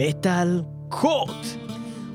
Metal Court.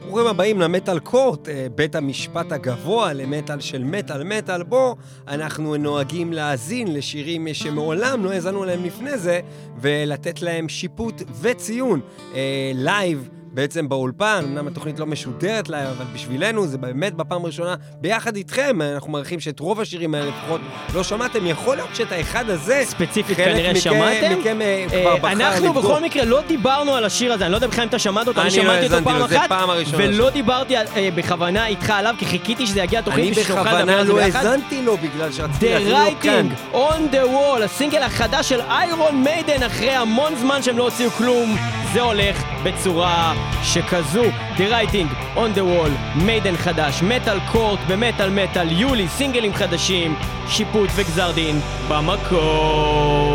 ברוכים הבאים ל Metal Court, אה, בית המשפט הגבוה למטאל של מטאל מטאל, בו אנחנו נוהגים להאזין לשירים שמעולם לא האזנו להם לפני זה, ולתת להם שיפוט וציון אה, live. בעצם באולפן, אמנם התוכנית לא משודרת live, אבל בשבילנו זה באמת בפעם הראשונה, ביחד איתכם, אנחנו מעריכים שאת רוב השירים האלה לפחות לא שמעתם, יכול להיות שאת האחד הזה, ספציפית כנראה מכם- שמעתם. מכם אה, אה, כבר בחר אנחנו. בכל מקרה לא דיברנו על השיר הזה, אני לא יודע בכלל אם אתה שמעת אותו, אני אני לא שמעתי אותו פעם אחת, פעם ולא דיברתי על- אה, בכוונה איתך עליו, כי חיכיתי שזה יגיע לתוכנית אני בשביל שנוכל לדבר בכוונה על זה לא ביחד. האזנתי לו בגלל שרציתי The להכין לו כאן. Writing on the Wall, הסינגל החדש של איירון מיידן אחרי המון זמן שהם לא הוציאו כלום. זה הולך בצורה שכזו. The Writing on the Wall, מיידן חדש, מטאל קורט במטאל מטאל, יולי, סינגלים חדשים, שיפוט וגזר דין במקום.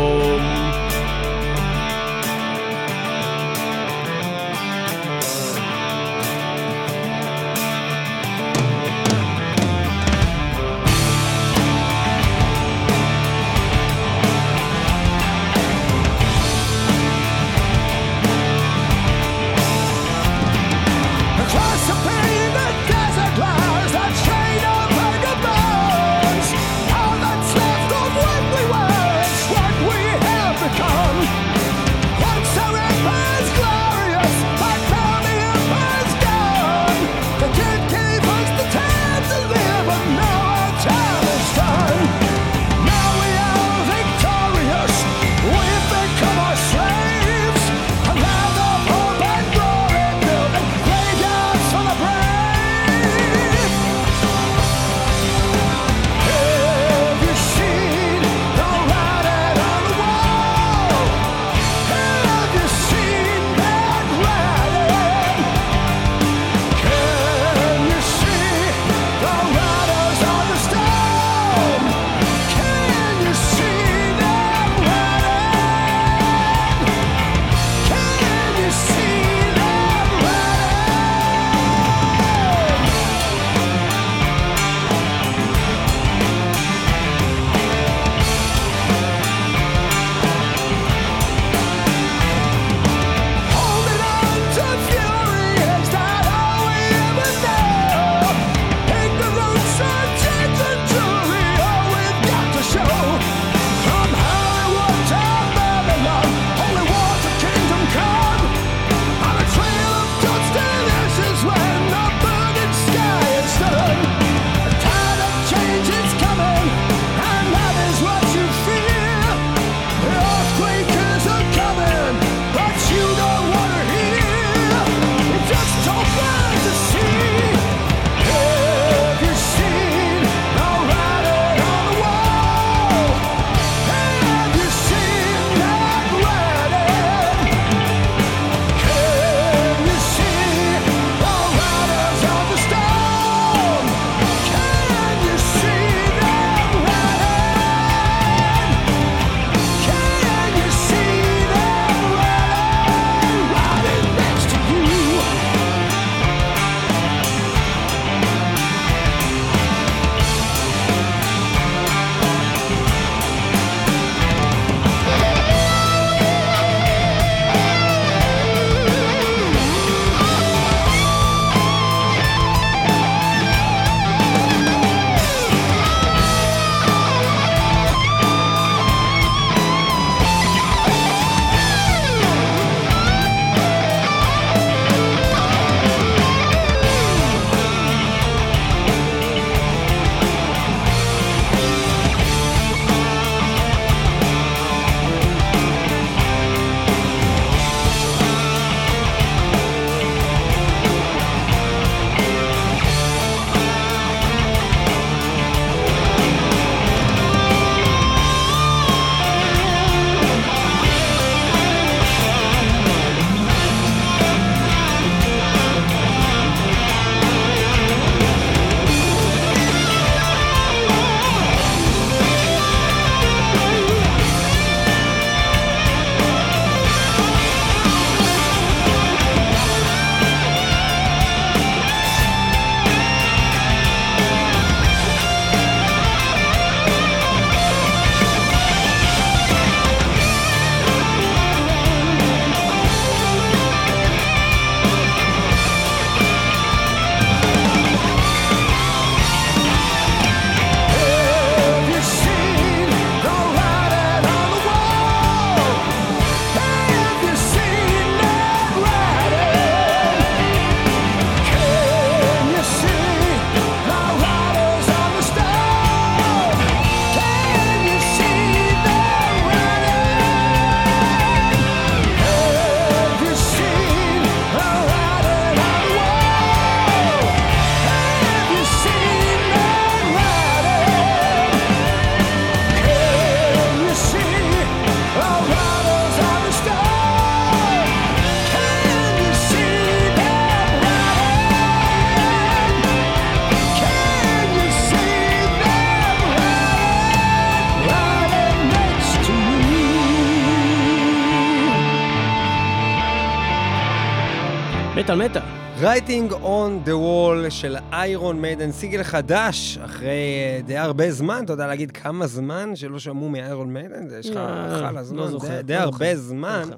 מטאל מטאל. Writing on the wall של איירון מיידן, סיגל חדש, אחרי אה, די הרבה זמן, אתה יודע להגיד כמה זמן שלא שמעו מאיירון מיידן? זה יש לך לא, חלה לא זמן, זוכר, די- לא הרבה לא זמן.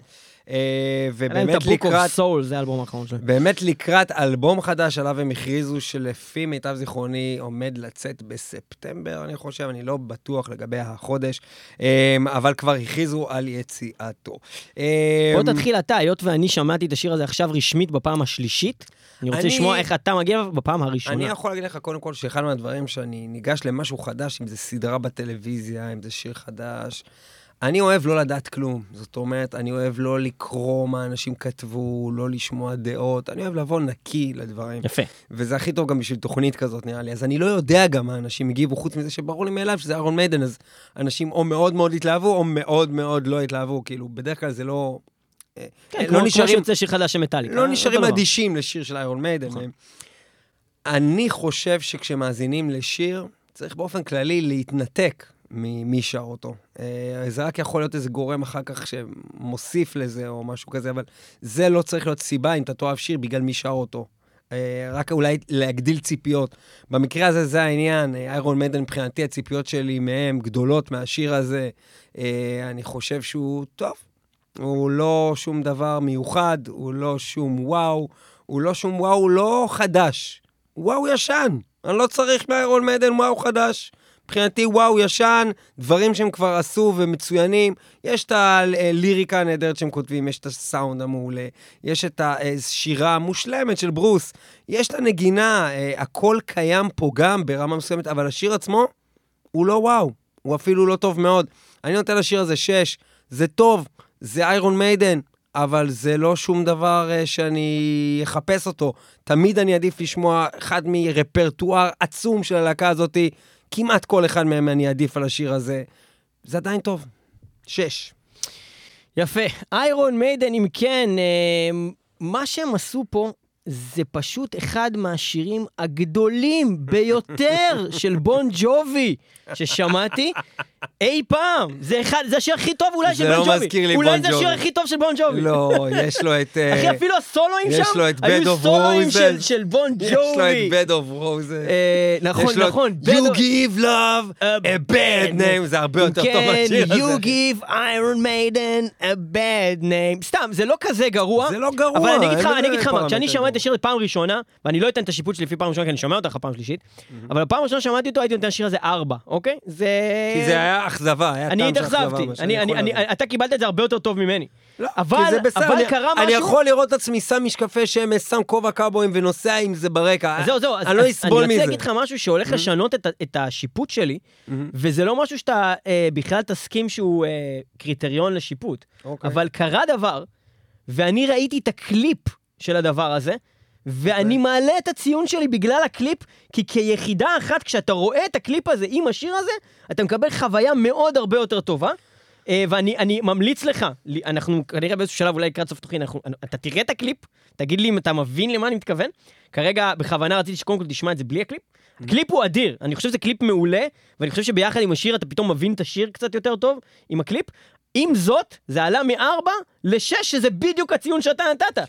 אה, ובאמת לקראת... Soul, זה האלבום האחרון שלהם. באמת לקראת אלבום חדש עליו הם הכריזו שלפי מיטב זיכרוני עומד לצאת בספטמבר, אני חושב, אני לא בטוח לגבי החודש, אמ, אבל כבר הכריזו על יציאתו. אמ, בוא תתחיל אתה, היות ואני שמעתי את השיר הזה עכשיו רשמית בפעם השלישית. אני רוצה לשמוע איך אתה מגיע בפעם הראשונה. אני יכול להגיד לך קודם כל שאחד מהדברים שאני ניגש למשהו חדש, אם זה סדרה בטלוויזיה, אם זה שיר חדש, אני אוהב לא לדעת כלום. זאת אומרת, אני אוהב לא לקרוא מה אנשים כתבו, לא לשמוע דעות, אני אוהב לבוא נקי לדברים. יפה. וזה הכי טוב גם בשביל תוכנית כזאת, נראה לי. אז אני לא יודע גם מה אנשים הגיבו, חוץ מזה שברור לי מאליו שזה אהרון מיידן, אז אנשים או מאוד מאוד התלהבו, או מאוד מאוד לא התלהבו. כאילו, בדרך כלל זה לא... אה, כן, לא כמו שיוצא שיר חדש של מטאליקה. לא נשארים. אדישים לשיר של איירון מיידן. נכון. אני חושב שכשמאזינים לשיר, צריך באופן כללי להתנתק ממי שר אותו. אה, זה רק יכול להיות איזה גורם אחר כך שמוסיף לזה או משהו כזה, אבל זה לא צריך להיות סיבה אם אתה תאהב שיר בגלל מי שר אותו. אה, רק אולי להגדיל ציפיות. במקרה הזה זה העניין, אה, איירון מיידן מבחינתי, הציפיות שלי מהם גדולות מהשיר הזה. אה, אני חושב שהוא טוב. הוא לא שום דבר מיוחד, הוא לא שום וואו, הוא לא שום וואו לא חדש. וואו ישן. אני לא צריך מאיירון מיידן וואו חדש. מבחינתי וואו ישן, דברים שהם כבר עשו ומצוינים. יש את הליריקה הנהדרת שהם כותבים, יש את הסאונד המעולה, יש את השירה המושלמת של ברוס, יש את הנגינה, אה, הכל קיים פה גם ברמה מסוימת, אבל השיר עצמו הוא לא וואו, הוא אפילו לא טוב מאוד. אני נותן לשיר הזה שש, זה טוב, זה איירון מיידן, אבל זה לא שום דבר אה, שאני אחפש אותו. תמיד אני עדיף לשמוע אחד מרפרטואר עצום של הלהקה הזאתי, כמעט כל אחד מהם אני עדיף על השיר הזה. זה עדיין טוב. שש. יפה. איירון מיידן, אם כן, אה, מה שהם עשו פה זה פשוט אחד מהשירים הגדולים ביותר של בון ג'ובי ששמעתי אי פעם. זה אחד, זה השיר הכי טוב אולי זה של לא בון ג'ובי. מזכיר לי אולי בון זה השיר ג'ובי. הכי טוב של בון ג'ובי. לא, יש לו את... אה, אחי, אפילו הסולואים שם, יש לו את Bed היו of סולואים של- בון יש לו ג'ובי. את. אה, נכון, יש לו את נכון. You Bed of- give love A a bad name, זה הרבה יותר טוב מהשיר הזה. you give Iron Maiden a bad name. סתם, זה לא כזה גרוע. זה לא גרוע, אבל אני אגיד לך, מה, כשאני שמעתי את. השיר פעם ראשונה, ואני לא אתן את השיפוט שלי לפי פעם ראשונה, כי אני שומע אותך פעם שלישית, אבל בפעם הראשונה שמעתי אותו, הייתי נותן לשיר הזה ארבע, אוקיי? זה... כי זה היה אכזבה, היה אני טעם של אכזבה. התאכזבתי. מה שאני אני- אני- להבין. אני- אתה קיבלת את זה הרבה יותר טוב ממני. לא, אבל- כי זה בסדר, אבל אני- קרה אני משהו- יכול לראות את עצמי שם משקפי שמש, שם כובע קאובויים ונוסע עם זה ברקע. זהו, זהו, אז אני לא אז אסבול אני רוצה מזה. להגיד לך משהו שהולך לשנות את את השיפוט שלי, וזה לא משהו שאתה אה, בכלל תסכים שהוא אה, קריטריון לשיפוט. אוקיי. אבל קרה דבר, ואני ראיתי את הקליפ של הדבר הזה, ואני. מעלה את הציון שלי בגלל הקליפ, כי כיחידה אחת, כשאתה רואה את הקליפ הזה עם השיר הזה, אתה מקבל חוויה מאוד הרבה יותר טובה. אה, ואני אני ממליץ לך, אנחנו כנראה באיזשהו שלב, אולי לקראת סוף התוכנית, אנחנו- אתה תראה את הקליפ, תגיד לי אם אתה מבין למה אני מתכוון. כרגע, בכוונה רציתי שקודם כל תשמע את זה בלי הקליפ. הקליפ הוא אדיר, אני חושב שזה קליפ מעולה, ואני חושב שביחד עם השיר אתה פתאום מבין את השיר קצת יותר טוב עם הקליפ. עם זאת, זה עלה מארבע לשש, שזה בדיוק הציון שאתה נתת.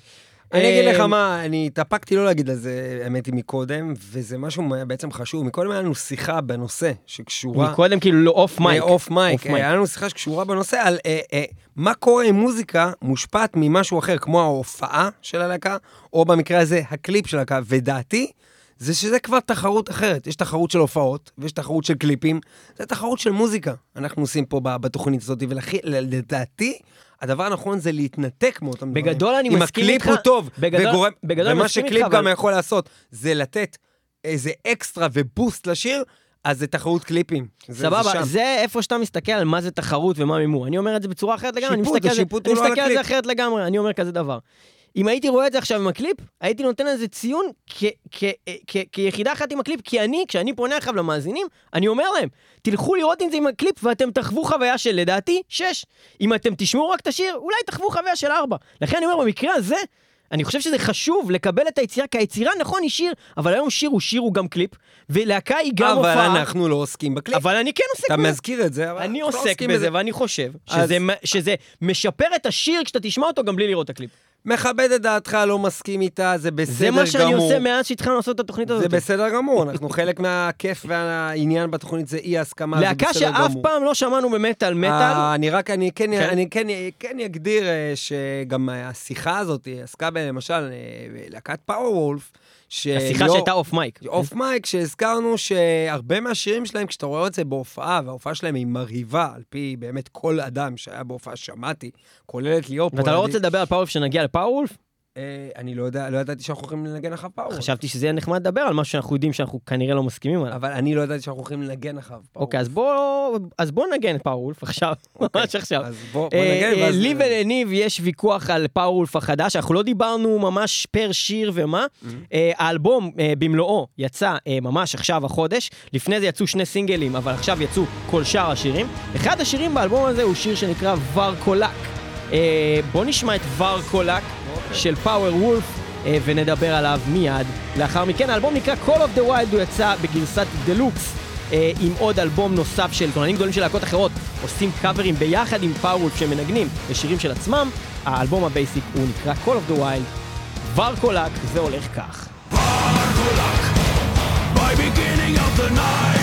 אני אגיד לך אה, מה, אני התאפקתי לא להגיד על זה, האמת היא, מקודם, וזה משהו בעצם חשוב. מקודם היה לנו שיחה בנושא שקשורה... מקודם כאילו לא Off mic. Off mic. היה לנו שיחה שקשורה בנושא על אה, אה, מה קורה אם מוזיקה מושפעת ממשהו אחר, כמו ההופעה של הלהקה, או במקרה הזה, הקליפ של הלהקה. ודעתי, זה שזה כבר תחרות אחרת. יש תחרות של הופעות, ויש תחרות של קליפים, זה תחרות של מוזיקה. אנחנו עושים פה בתוכנית הזאת, ולדעתי, הדבר הנכון זה להתנתק מאותם דברים. בגדול אני אם מסכים הקליפ איתך. הוא טוב, בגדול- וגורם, בגדול אני ומה שקליפ גם אבל- יכול לעשות, זה לתת איזה אקסטרה ובוסט לשיר, אז זה תחרות קליפים. זה- זה סבבה, שם. זה איפה שאתה מסתכל על מה זה תחרות ומה מימור. אני אומר את זה בצורה אחרת לגמרי, אני שיפוט, מסתכל על זה- השיפוט אני לא על מסתכל על זה הקליפ. אחרת לגמרי, אני אומר כזה דבר. אם הייתי רואה את זה עכשיו עם הקליפ, הייתי נותן לזה ציון כ- כ- כ- כיחידה אחת עם הקליפ, כי אני, כשאני פונה עכשיו למאזינים, אני אומר להם, תלכו לראות את זה עם הקליפ ואתם תחוו חוויה של לדעתי שש. אם אתם תשמעו רק את השיר, אולי תחוו חוויה של ארבע. לכן אני אומר, במקרה הזה, אני חושב שזה חשוב לקבל את היצירה, כי היצירה נכון היא שיר, אבל היום שיר הוא שיר הוא גם קליפ, ולהקה היא גם אבל הופעה. אנחנו לא עוסקים בקליפ. אבל אני כן עוסק אתה בזה. מזכיר את זה, אבל אני לא עוסק עוסקים בזה, ואני חושב אז- שזה, שזה משפר את השיר כשאתה תשמע אותו גם בלי לראות את הקליפ. מכבד את דעתך, לא מסכים איתה, זה בסדר זה גמור. מה שאני עושה מאז שהתחלנו לעשות את התוכנית הזאת. זה בסדר גמור, אנחנו חלק מהכיף והעניין בתוכנית זה אי הסכמה, זה להקה בסדר גמור. שאף פעם לא שמענו במטאל מטאל. אה, אני רק, אני כן, כן. אני כן, כן אגדיר אה, שגם השיחה הזאת עסקה בלמשל אה, להקת Powerwolf, השיחה שהייתה off mic. off mic, שהזכרנו שהרבה מהשירים שלהם, כשאתה רואה את זה בהופעה, וההופעה שלהם היא מרהיבה, על פי באמת כל אדם שהיה בהופעה, שמעתי, כולל את ליאור ואתה לא רוצה לדבר על Powerwolf שנגיע ל Powerwolf? אה, אני לא יודע, לא ידעתי שאנחנו הולכים לנגן עכשיו Power. חשבתי שזה יהיה נחמד לדבר על משהו שאנחנו יודעים שאנחנו כנראה לא מסכימים עליו. אבל אני לא ידעתי שאנחנו הולכים לנגן אחריו Power. אוקיי, אז בוא אז בוא נגן את Powerwolf עכשיו, ממש עכשיו. אוקיי, אז בוא בוא אה, נגן, אה, ואז... לי ולניב יש ויכוח על Powerwolf החדש, אנחנו לא דיברנו ממש פר שיר ומה. Mm-hmm. האלבום במלואו יצא ממש עכשיו החודש, לפני זה יצאו שני סינגלים, אבל עכשיו יצאו כל שאר השירים. אחד השירים באלבום הזה הוא שיר שנקרא Varcolac. בוא נשמע את Varcolac של Powerwolf. אה, ונדבר עליו מיד לאחר מכן. האלבום נקרא Call of the Wild, הוא יצא בגרסת דלוקס אה, עם עוד אלבום נוסף של סולנים גדולים של להקות אחרות, עושים קאברים ביחד עם Powerwolf שמנגנים לשירים של עצמם. האלבום הבייסיק הוא נקרא Call of the Wild. Varcolac, זה הולך כך. By beginning of the night,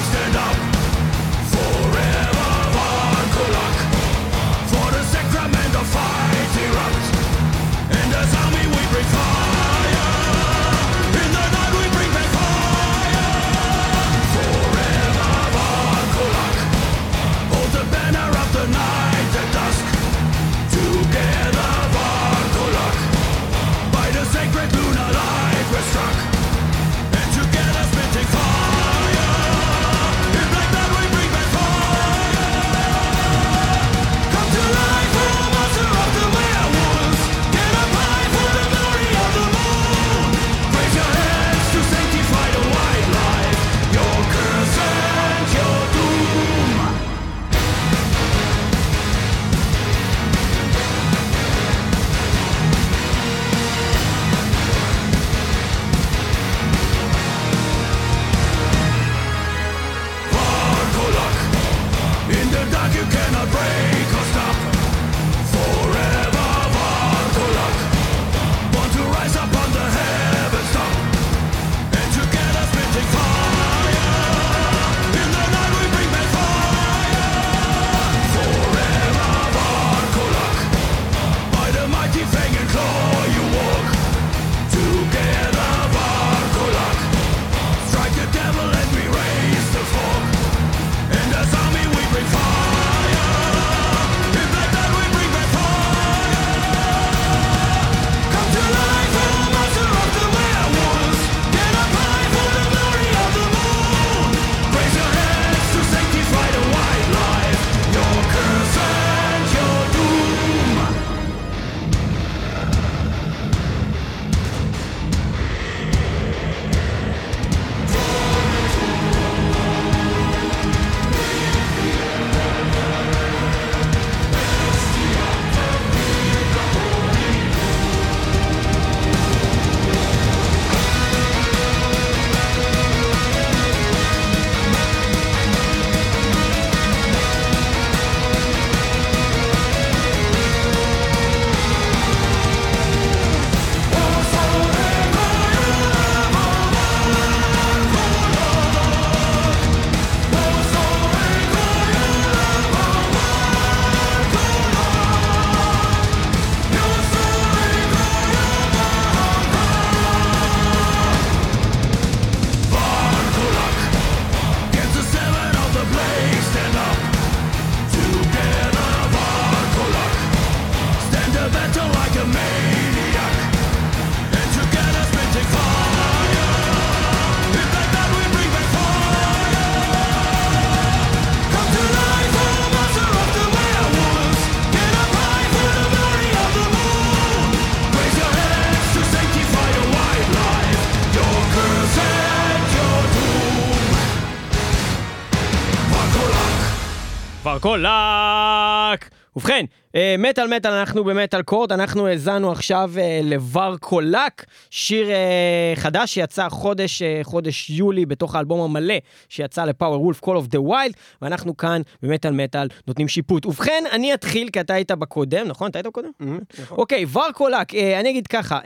ורקולק! ובכן, אה, מטאל מטאל, אנחנו במטאל קורט, אנחנו האזנו עכשיו אה, לבר קולק, שיר אה, חדש שיצא חודש, חודש יולי בתוך האלבום המלא שיצא לפאוור וולף, Call of the Wild, ואנחנו כאן במטאל מטאל נותנים שיפוט. ובכן, אני אתחיל, כי אתה היית בקודם, נכון? אתה היית בקודם? נכון. אוקיי, ור קולק, אה, אני אגיד ככה,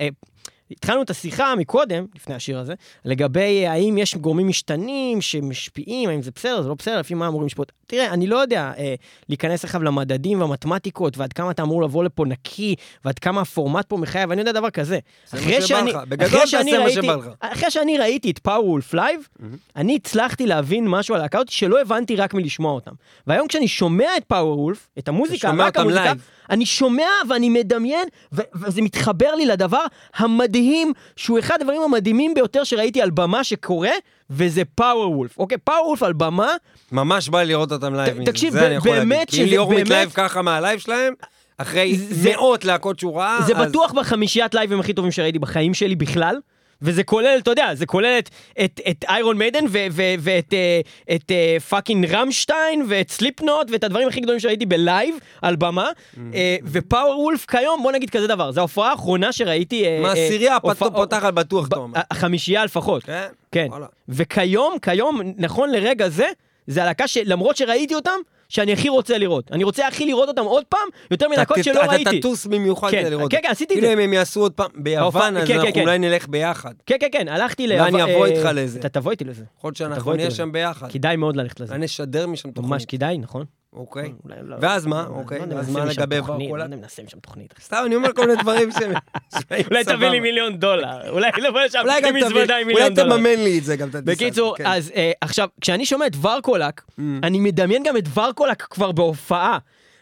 התחלנו את השיחה מקודם, לפני השיר הזה, לגבי אה, האם יש גורמים משתנים שמשפיעים, האם זה בסדר, זה לא בסדר, לפי מה אמורים לשפוט. תראה, אני לא יודע אה, להיכנס עכשיו למדדים והמתמטיקות, ועד כמה אתה אמור לבוא לפה נקי, ועד כמה הפורמט פה מחייב, אני יודע דבר כזה. זה אחרי שאני- אחרי שאני ראיתי-. אחרי שאני ראיתי את Powerwolf לייב, אני הצלחתי להבין משהו על הזאת שלא הבנתי רק מלשמוע אותם. והיום כשאני שומע את Powerwolf, את המוזיקה, רק המוזיקה, לייב. אני שומע ואני מדמיין, ו- וזה מתחבר לי לדבר המדהים, שהוא אחד הדברים המדהימים ביותר שראיתי על במה שקורה, וזה Powerwolf. אוקיי, Powerwolf על במה, ממש בא לי לראות אותם לייב. ת- תקשיב, ב-. באמת כי שזה ליאור באמת- מתלהב ככה מהלייב שלהם, אחרי זה- מאות להקות שהוא ראה, זה אז- בטוח בחמישיית לייבים הכי טובים שראיתי בחיים שלי בכלל. וזה כולל, אתה יודע, זה כולל את, את, את Iron Maiden ו- ו- ואת אה, את, אה, fucking Rammstein ואת Slipknot ואת הדברים הכי גדולים שראיתי בלייב על במה. אה, ו Powerwolf כיום, בוא נגיד כזה דבר, זו ההופעה האחרונה שראיתי. אה, מהעשירייה אה, הפת- הופעה- פותח על בטוח, אתה אומר. החמישייה לפחות. כן? כן. וכיום, כיום, נכון לרגע זה, זה הלהקה שלמרות שראיתי אותם, שאני הכי רוצה לראות. אני רוצה הכי לראות אותם עוד פעם, יותר אתה- שלא ראיתי. אתה תטוס במיוחד כן, כדי לראות. כן, כן, עשיתי את כאילו זה. אם הם יעשו עוד פעם ביוון, אז כן, כן, אנחנו כן. אולי נלך ביחד. כן, כן, כן, הלכתי ל... ואני אבוא אה, איתך לזה. אתה תבוא איתי לזה. יכול להיות שאנחנו נהיה. שם ביחד. כדאי מאוד ללכת לזה. אולי נשדר משם ממש תוכנית. כדאי, נכון? אוקיי. אולי לא- ואז מה? לא- אוקיי. לא אם אז מה לגבי ורקולה? לא נעשה משם תוכנית. סתם, אני אומר כל מיני דברים ש... אולי תביא לי מיליון דולר. אולי לבוא לשם אולי עם מזוודה עם אולי מיליון דולר. תממן לי את זה גם. בקיצור, כן. אז אה, עכשיו, כשאני שומע את ורקולק, Mm. אני מדמיין גם את ורקולק כבר בהופעה.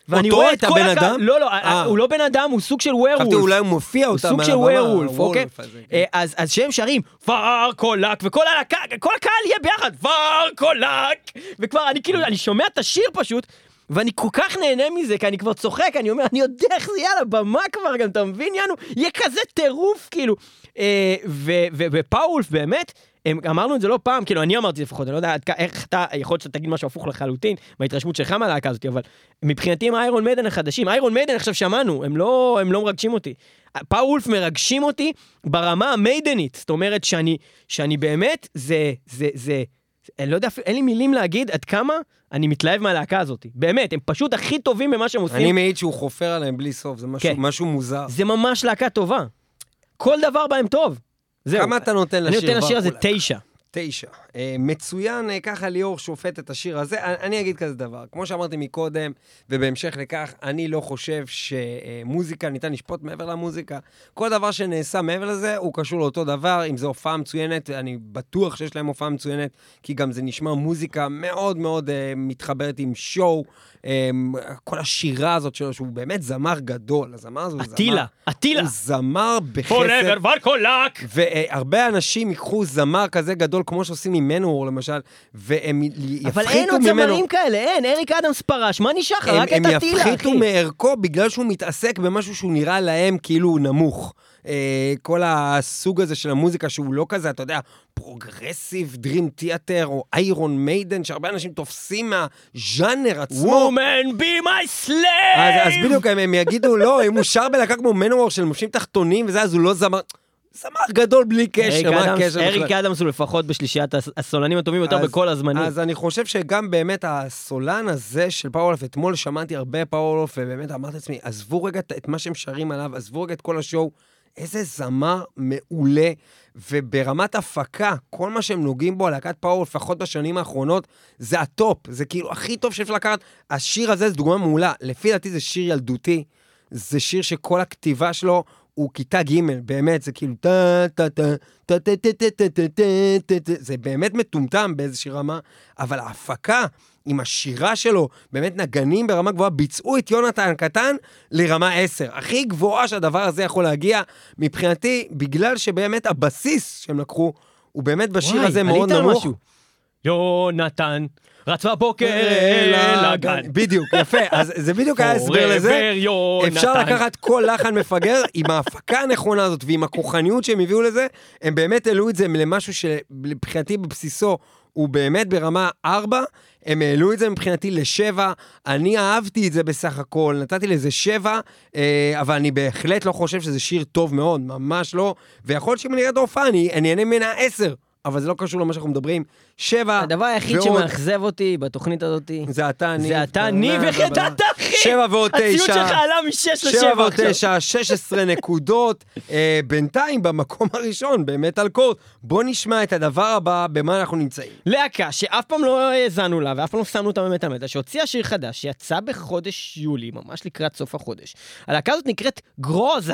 ואני? רואה את כל הקהל, אדם? לא, לא, אה. הוא לא בן אדם, הוא סוג של ווירולף. חשבתי אולי הוא מופיע הוא אותם סוג על של ווירולף, אוקיי? אה, אז אז שהם שרים ורקולק, וכל הקהל יהיה ביחד, ורקולק! וכבר, אני כאילו, אני שומע את השיר פשוט, ואני כל כך נהנה מזה, כי אני כבר צוחק, אני אומר, אני יודע איך זה יהיה על הבמה כבר, גם, אתה מבין, יאנו? יהיה כזה טירוף, כאילו. אה, ופאולף, באמת, הם, אמרנו את זה לא פעם, כאילו, אני אמרתי לפחות, אני לא יודע איך אתה, יכול להיות שאתה תגיד משהו הפוך לחלוטין, בהתרשמות שלך מהלהקה הזאת, אבל מבחינתי הם איירון מיידן החדשים. איירון מיידן עכשיו שמענו, הם לא, הם לא מרגשים אותי. פאוור וולף מרגשים אותי ברמה המיידנית, זאת אומרת שאני, שאני באמת, זה, זה, זה, אני לא יודע, אין לי מילים להגיד עד כמה אני מתלהב מהלהקה הזאת. באמת, הם פשוט הכי טובים במה שהם אני עושים. מעיד שהוא חופר עליהם בלי סוף, זה משהו- כן. משהו מוזר. זה ממש להקה טובה. כל דבר בהם טוב. זהו. כמה אתה נותן אני לשיר? נותן לשיר הזה? תשע. תשע. אה, מצוין, אה, ככה ליאור שופט את השיר הזה. אני, אני אגיד כזה דבר, כמו שאמרתי מקודם, ובהמשך לכך, אני לא חושב שמוזיקה, ניתן לשפוט מעבר למוזיקה. כל דבר שנעשה מעבר לזה, הוא קשור לאותו דבר. אם זו הופעה מצוינת, אני בטוח שיש להם הופעה מצוינת, כי גם זה נשמע מוזיקה מאוד מאוד אה, מתחברת עם שואו. אה, כל השירה הזאת שלו, שהוא באמת זמר גדול. הזמר הזה הוא זמר... אטילה, אטילה. הוא זמר בחסד. פוראבר ורקולק. והרבה אנשים ייקחו זמר כזה גדול, כמו שעושים מנוור למשל, והם יפחיתו ממנו... אבל אין עוד זמרים כאלה, אין, אריק אדמס פרש, מה נשאר לך? הם, רק הם את יפחיתו אחי. מערכו בגלל שהוא מתעסק במשהו שהוא נראה להם כאילו נמוך. אה, כל הסוג הזה של המוזיקה שהוא לא כזה, אתה יודע, progressive, Dream Theater, או Iron Maiden, שהרבה אנשים תופסים מהז'אנר עצמו. Woman be my slave! אז, אז בדיוק, הם, הם יגידו, לא, אם הוא שר בלהקה כמו Manowar של מושים תחתונים וזה, אז הוא לא זמר. זמר גדול בלי קשר, מה הקשר בכלל? אריק אדמס הוא לפחות בשלישיית הס- הסולנים הטובים יותר בכל הזמנים. אז אני חושב שגם באמת הסולן הזה של Powerwolf, אתמול שמעתי הרבה Powerwolf, ובאמת אמרתי לעצמי, עזבו רגע את- מה שהם שרים עליו, עזבו רגע את כל ה show, איזה זמר מעולה, וברמת הפקה, כל מה שהם נוגעים בו, להקת power, לפחות בשנים האחרונות, זה הטופ, זה כאילו הכי טוב שאפשר לקחת. השיר הזה זו דוגמה מעולה, לפי דעתי זה שיר ילדותי, זה שיר שכל הכתיבה שלו הוא כיתה ג', באמת, זה כאילו טה טה טה טה טה טה טה טה טה טה טה טה זה באמת מטומטם באיזושהי רמה, אבל ההפקה עם השירה שלו, באמת נגנים ברמה גבוהה, ביצעו את יונתן הקטן לרמה 10. הכי גבוהה שהדבר הזה יכול להגיע, מבחינתי, בגלל שבאמת הבסיס שהם לקחו, הוא באמת בשיר הזה מאוד נמוך. יונתן רץ בבוקר אל הגן. בדיוק, יפה. אז זה בדיוק היה הסבר לזה. אפשר לקחת כל לחן מפגר עם ההפקה הנכונה הזאת ועם הכוחניות שהם הביאו לזה, הם באמת העלו את זה למשהו שמבחינתי בבסיסו הוא באמת ברמה 4, הם העלו את זה מבחינתי לשבע, אני אהבתי את זה בסך הכל, נתתי לזה שבע, אה, אבל אני בהחלט לא חושב שזה שיר טוב מאוד, ממש לא, ויכול להיות שאם אני אראה את ההופעה, אני אענה ממנה עשר, אבל זה לא קשור למה שאנחנו מדברים. שבע, הדבר היחיד ועוד- שמאכזב אותי בתוכנית הזאת, זה אתה, ניב. זה אתה, איך ידעת, אחי? שבע ועוד הציון תשע. שלך עלה משש שבע לשבע ועוד עכשיו. תשע, 16 נקודות. אה, בינתיים, במקום הראשון, במטאל קורט. בוא נשמע את הדבר הבא, במה אנחנו נמצאים. להקה שאף פעם לא האזנו לה ואף פעם לא שמנו אותה במטה מטה, שהוציאה שיר חדש שיצא בחודש יולי, ממש לקראת סוף החודש. הלהקה הזאת נקראת גרוזה,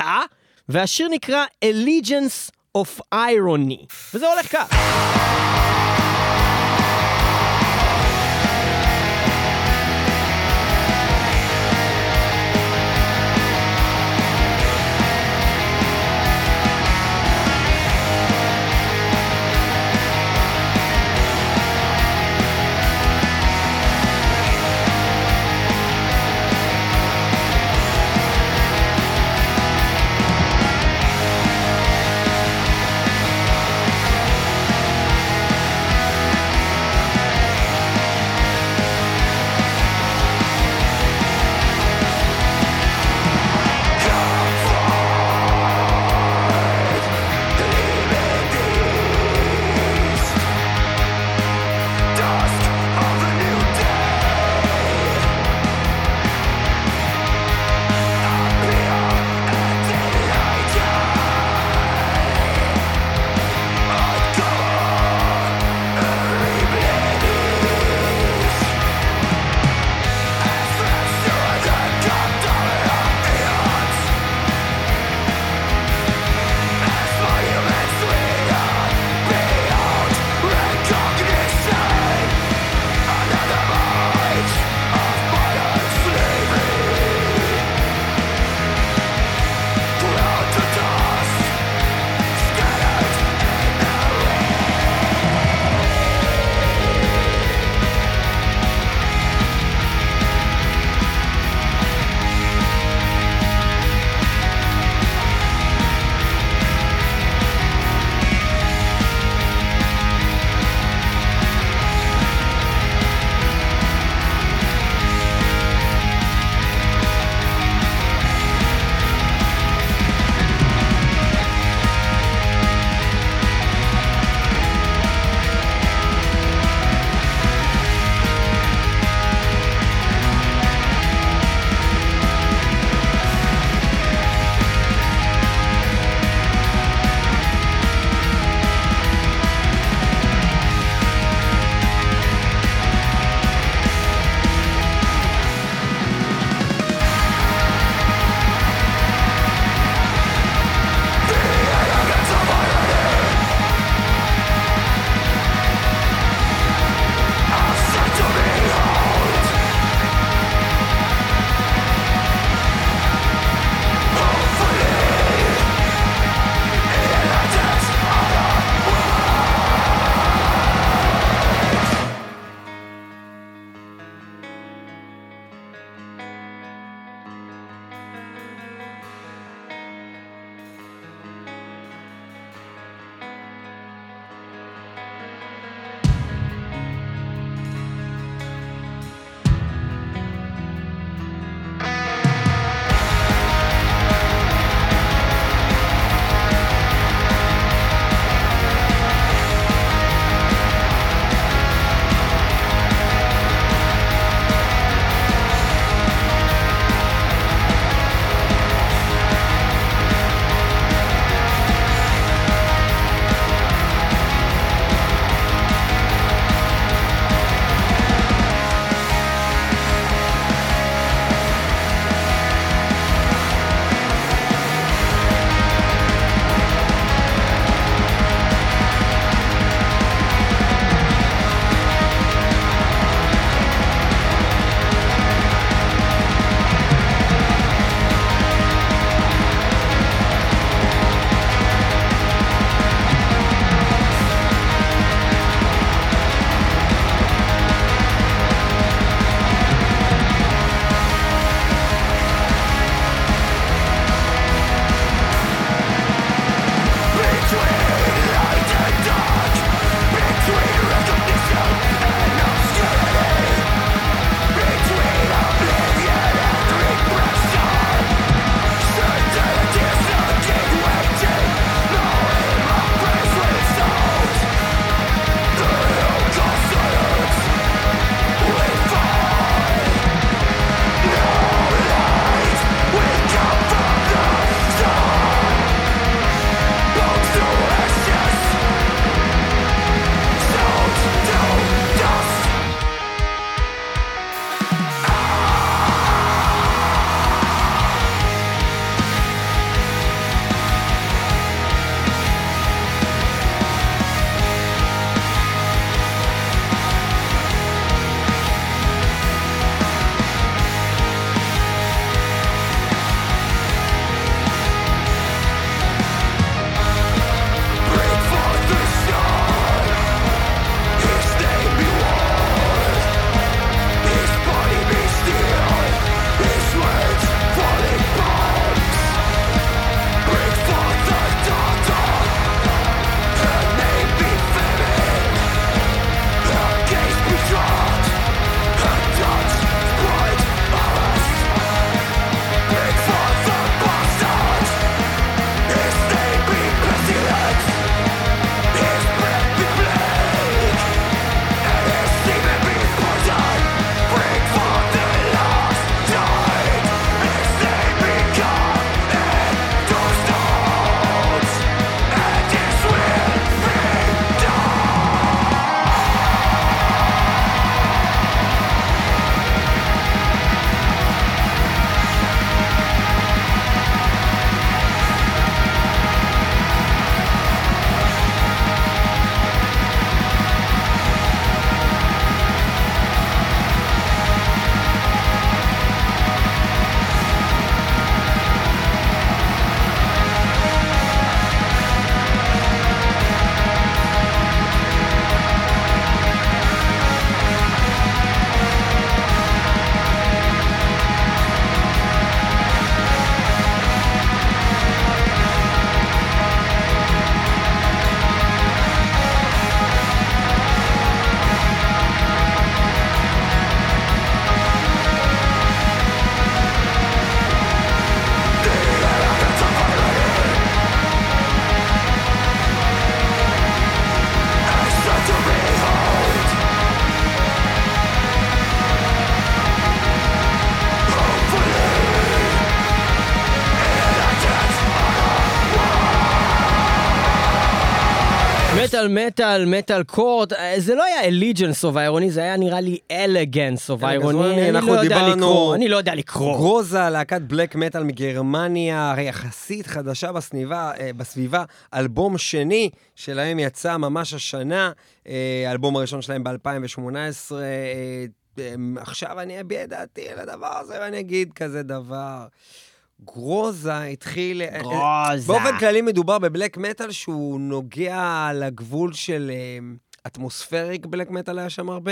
והשיר נקרא Allegiance of Irony. וזה הולך כך. מטאל מטאל, Metal Court, אה, זה לא היה Allegiance of Irony, זה היה נראה לי Elegance of Irony, אני אנחנו לא יודע לקרוא, אני לא יודע לקרוא. Groza, להקת black metal מגרמניה, יחסית חדשה בסביבה, אה, בסביבה, אלבום שני שלהם יצא ממש השנה, אה, האלבום הראשון שלהם ב-2018. עכשיו אני אביע את דעתי על הדבר הזה ואני אגיד כזה דבר. Groza התחיל... אה, אה, Groza. באופן כללי מדובר ב black metal שהוא נוגע לגבול של אה, אטמוספריק בלק מטאל היה שם הרבה,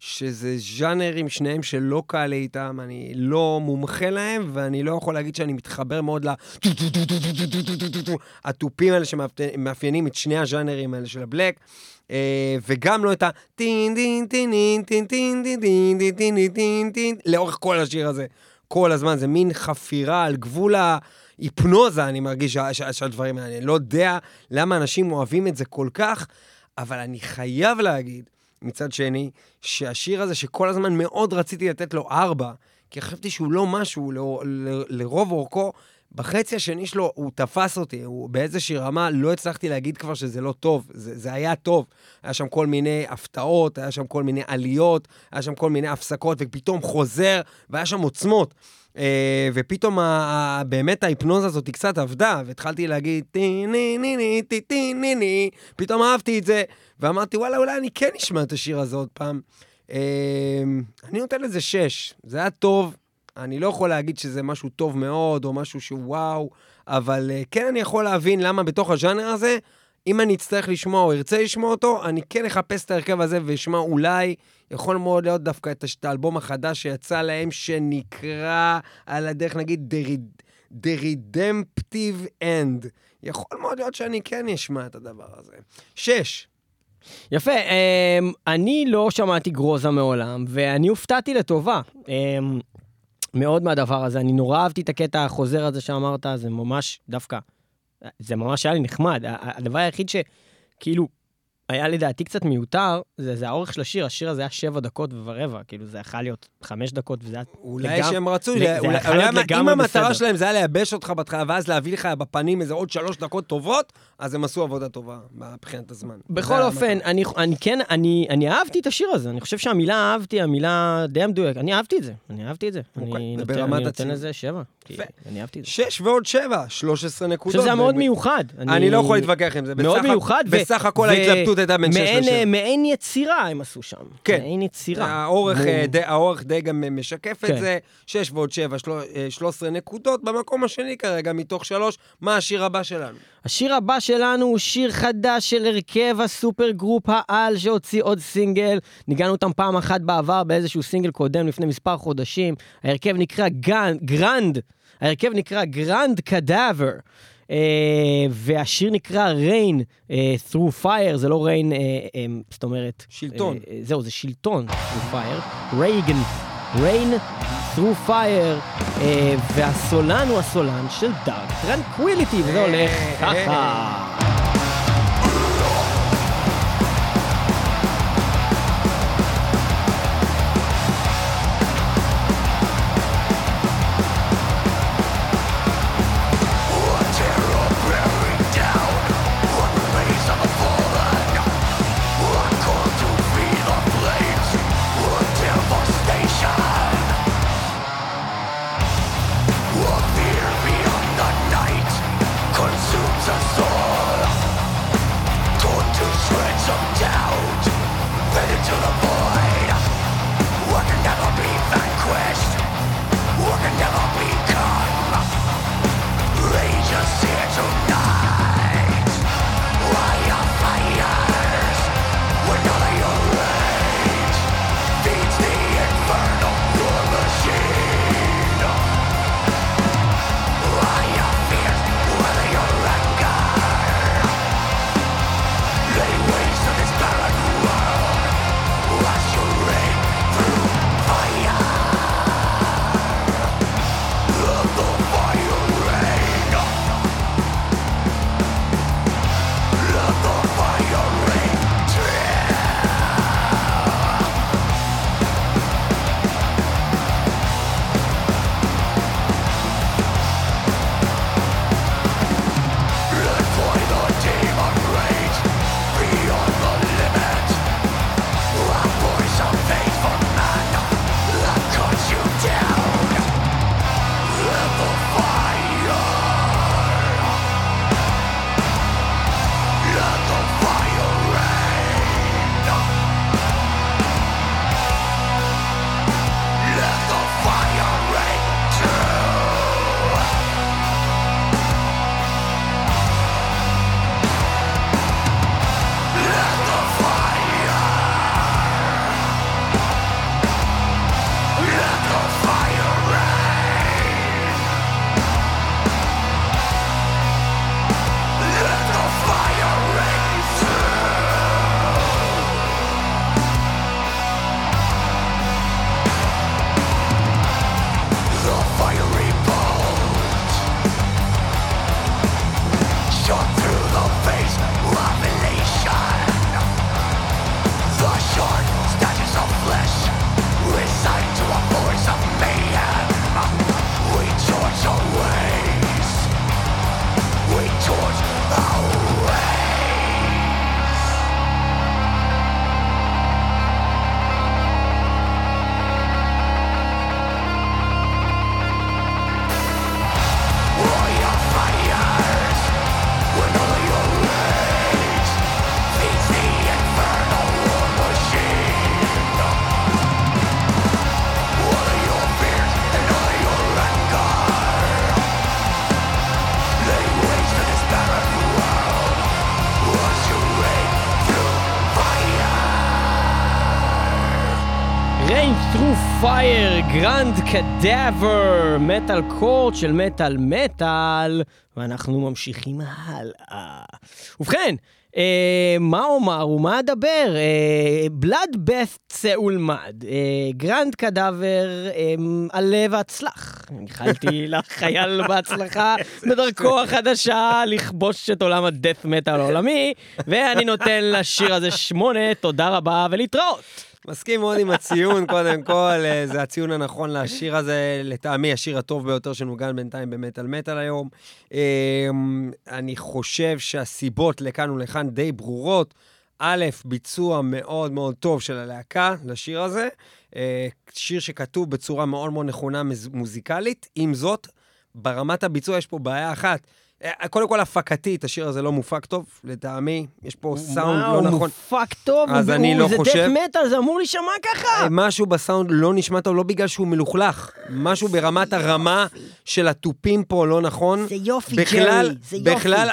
שזה ז'אנרים שניהם שלא קל לי איתם, אני לא מומחה להם, ואני לא יכול להגיד שאני מתחבר מאוד ל... התופים האלה שמאפיינים את שני הז'אנרים האלה של הבלק. וגם לא את ה... טין טין טין טין טין טין טין טין טין טין טין טין לאורך כל השיר הזה. כל הזמן, זה מין חפירה על גבול ההיפנוזה, אני מרגיש, של הדברים האלה. אני לא יודע למה אנשים אוהבים את זה כל כך, אבל אני חייב להגיד, מצד שני, שהשיר הזה, שכל הזמן מאוד רציתי לתת לו ארבע, כי חשבתי שהוא לא משהו, ל- ל- לרוב אורכו, בחצי השני שלו הוא תפס אותי, הוא באיזושהי רמה לא הצלחתי להגיד כבר שזה לא טוב, זה, זה היה טוב. היה שם כל מיני הפתעות, היה שם כל מיני עליות, היה שם כל מיני הפסקות, ופתאום חוזר, והיה שם עוצמות. אה, ופתאום באמת ההיפנוזה הזאת קצת עבדה, והתחלתי להגיד טי ני ני ני טי טי ני ני, פתאום אהבתי את זה, ואמרתי, וואלה, אולי אני כן אשמע את השיר הזה עוד פעם. אה, אני נותן לזה שש, זה היה טוב, אני לא יכול להגיד שזה משהו טוב מאוד, או משהו שהוא וואו, אבל אה, כן אני יכול להבין למה בתוך הז'אנר הזה, אם אני אצטרך לשמוע או ארצה לשמוע אותו, אני כן אחפש את ההרכב הזה ואשמע אולי, יכול מאוד להיות דווקא את האלבום החדש שיצא להם, שנקרא על הדרך, נגיד, The, Red- The Redemptive End. יכול מאוד להיות שאני כן אשמע את הדבר הזה. שש. יפה, אמ, אני לא שמעתי גרוזה מעולם, ואני הופתעתי לטובה. מאוד מהדבר הזה, אני נורא אהבתי את הקטע החוזר הזה שאמרת, זה ממש, דווקא, זה ממש היה לי נחמד. הדבר היחיד שכאילו היה לדעתי קצת מיותר, זה, זה האורך של השיר, השיר הזה היה שבע דקות ורבע, כאילו זה יכול להיות חמש דקות, וזה היה אולי לגמ- שהם רצו, זה אולי- יכול להיות אולי- אם לגמרי המטרה בסדר. שלהם זה היה לייבש אותך בהתחלה, ואז להביא לך בפנים איזה עוד שלוש דקות טובות, אז הם עשו עבודה טובה מבחינת הזמן. בכל אופן. אני, אני כן, אני, אני אהבתי את השיר הזה, אני חושב שהמילה אהבתי, המילה די המדויק, אני אהבתי את זה, אני אהבתי את זה. אוקיי, אני נותן, אני נותן. לזה שבע, כי. אני אהבתי את זה. שש ועוד שבע, 13 אני נקודות. חושב שזה היה מאוד מיוחד. אני לא יכול להתווכח עם זה. מאוד בסך מיוחד. ו- בסך הכל ו- ההתלבטות הייתה בין שש מעין, לשבע. אה, מעין יצירה הם עשו שם. כן. מעין יצירה. האורך, מו- אה, די, האורך די גם אה, משקף את כן. זה, 6 ועוד 7, 13 נקודות, במקום השני כרגע, מתוך 3, מה השיר הבא שלנו? השיר הבא שלנו הוא שיר חדש של הרכב ה supergroup העל שהוציא עוד סינגל. ניגענו אותם פעם אחת בעבר באיזשהו סינגל קודם לפני מספר חודשים. ההרכב נקרא Grand, ההרכב נקרא Grand Cadaver. Uh, והשיר נקרא Reign uh, through fire, זה לא rain, uh, um, זאת אומרת... שלטון. Uh, זהו, זה שלטון through fire. Reign, Reign through fire, uh, והסולן הוא הסולן של Dark Tranquillity, וזה הולך ככה. Cadaver, Metal Court של מטאל מטאל, ואנחנו ממשיכים הלאה. ובכן, אה, מה אומר ומה אדבר? Bloodbath צא ולמד, אה, Grand Cadaver, אה, עלה והצלח. איחלתי לחייל בהצלחה בדרכו החדשה לכבוש את עולם ה death metal העולמי, ואני נותן לשיר הזה שמונה, תודה רבה ולהתראות. מסכים מאוד עם הציון, קודם כל, אה, זה הציון הנכון לשיר הזה, לטעמי השיר הטוב ביותר שנוגן בינתיים במטאל מטאל היום. אה, אני חושב שהסיבות לכאן ולכאן די ברורות. א', ביצוע מאוד מאוד טוב של הלהקה לשיר הזה, אה, שיר שכתוב בצורה מאוד מאוד נכונה מוזיקלית. עם זאת, ברמת הביצוע יש פה בעיה אחת. אה, קודם כל, הפקתית, השיר הזה לא מופק טוב, לטעמי. יש פה סאונד לא הוא נכון. מופק טוב, אז אני לא זה חושב- דף מטאל, זה אמור להישמע ככה. אה, משהו בסאונד לא נשמע טוב, לא בגלל שהוא מלוכלך. משהו ברמת הרמה של התופים פה לא נכון. זה יופי, ג'רי, זה יופי. בכלל,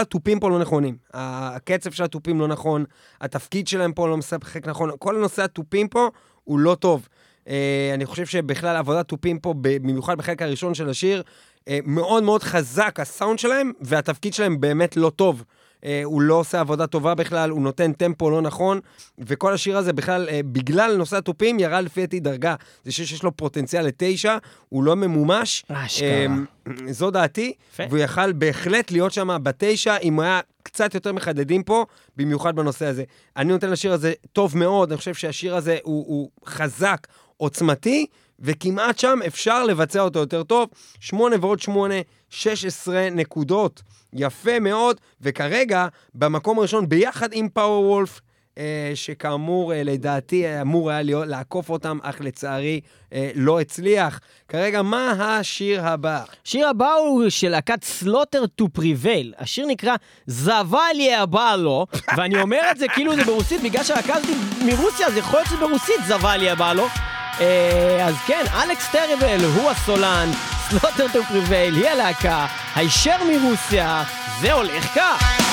התופים פה לא נכונים. הקצב של התופים לא נכון, התפקיד שלהם פה לא משחק נכון. כל נושא התופים פה הוא לא טוב. אה, אני חושב שבכלל עבודת תופים פה, במיוחד בחלק הראשון של השיר, מאוד מאוד חזק הסאונד שלהם, והתפקיד שלהם באמת לא טוב. אה, הוא לא עושה עבודה טובה בכלל, הוא נותן טמפו לא נכון, וכל השיר הזה בכלל, אה, בגלל נושא התופים, ירד לפי דעתי דרגה. זה שיר שיש לו פוטנציאל לתשע, הוא לא ממומש. אשכרה. אה, זו דעתי. והוא יכל בהחלט להיות שם בתשע, אם הוא היה קצת יותר מחדדים פה, במיוחד בנושא הזה. אני נותן לשיר הזה טוב מאוד, אני חושב שהשיר הזה הוא, הוא חזק, עוצמתי, וכמעט שם אפשר לבצע אותו יותר טוב. שמונה ועוד שמונה, 16 נקודות. יפה מאוד, וכרגע, במקום הראשון, ביחד עם Powerwolf, אה, שכאמור, אה, לדעתי, אה, אמור היה להיות, לעקוף אותם, אך לצערי לא הצליח. כרגע, מה השיר הבא? השיר הבא הוא של להקת סלוטר טו פריבייל. השיר נקרא Завали ебало, ואני אומר את זה כאילו זה ברוסית, בגלל הזאת מרוסיה, אז יכול להיות שזה ברוסית Завали ебало. אה, אז כן, Alex Terrible הוא הסולן, Slaughter to Prevail היא הלהקה, הישר מרוסיה, זה הולך כך.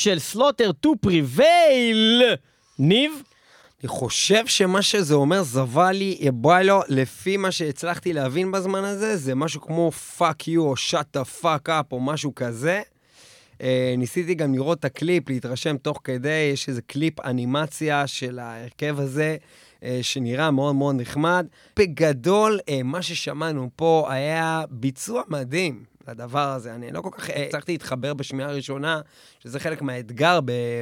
של Slaughter to Prevail. ניב? אני חושב שמה שזה אומר, Завали ебало, לפי מה שהצלחתי להבין בזמן הזה, זה משהו כמו fuck you או shut the fuck up או משהו כזה. אה, ניסיתי גם לראות את הקליפ, להתרשם תוך כדי, יש איזה קליפ אנימציה של ההרכב הזה, אה, שנראה מאוד מאוד נחמד. בגדול, אה, מה ששמענו פה היה ביצוע מדהים. לדבר הזה. אני לא כל כך אה, הצלחתי להתחבר בשמיעה הראשונה, שזה חלק מהאתגר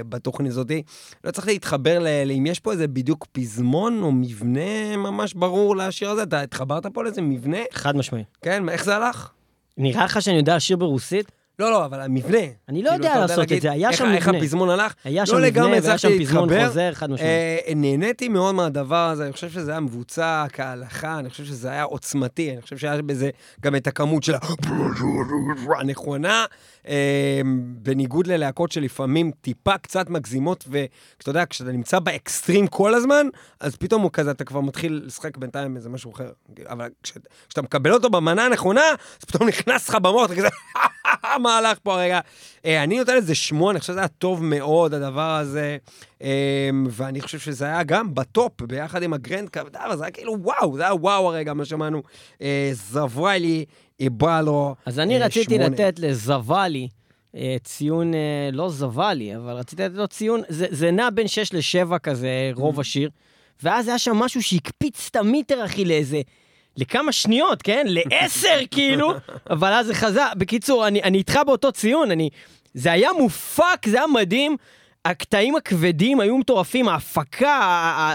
בתוכנית הזאתי. לא הצלחתי להתחבר לאם יש פה איזה בדיוק פזמון או מבנה ממש ברור לשיר הזה. אתה התחברת פה לאיזה מבנה? חד משמעי. כן, איך זה הלך? נראה לך שאני יודע לשיר ברוסית? לא, לא, אבל המבנה. אני לא כאילו, יודע לעשות את זה, היה איך- שם איך מבנה. הפזמון הלך? היה לא שם מבנה והיה שם פזמון. חוזר, חד משמעי. אה, נהניתי מאוד מהדבר הזה, אני חושב שזה היה מבוצע כהלכה, אני חושב שזה היה עוצמתי, אני חושב שהיה בזה גם את הכמות של הנכונה, אה, בניגוד ללהקות שלפעמים טיפה קצת מגזימות, וכשאתה יודע, כשאתה נמצא באקסטרים כל הזמן, אז פתאום הוא כזה, אתה כבר מתחיל לשחק בינתיים איזה משהו אחר. אבל כשאתה מקבל אותו במנה הנכונה, אז פתאום נכנס לך במוח, אתה כזה, מה הלך פה הרגע? אה, אני נותן לזה שמונה, אני חושב שזה היה טוב מאוד, הדבר הזה. אה, ואני חושב שזה היה גם בטופ, ביחד עם ה Grand Cadaver, זה היה כאילו וואו, זה היה וואו הרגע, מה שמענו. אה, זביילי, איבאלו, אז אני רציתי. לתת לזוואלי ציון, לא זוואלי, אבל רציתי לתת לו ציון, זה, זה נע בין 6 ל-7 כזה. רוב השיר, ואז היה שם משהו שהקפיץ את המיטר, אחי, לאיזה... לכמה שניות, כן? לעשר, כאילו, אבל אז זה חזר. בקיצור, אני, אני איתך באותו ציון, אני... זה היה מופק, זה היה מדהים. הקטעים הכבדים היו מטורפים, ההפקה,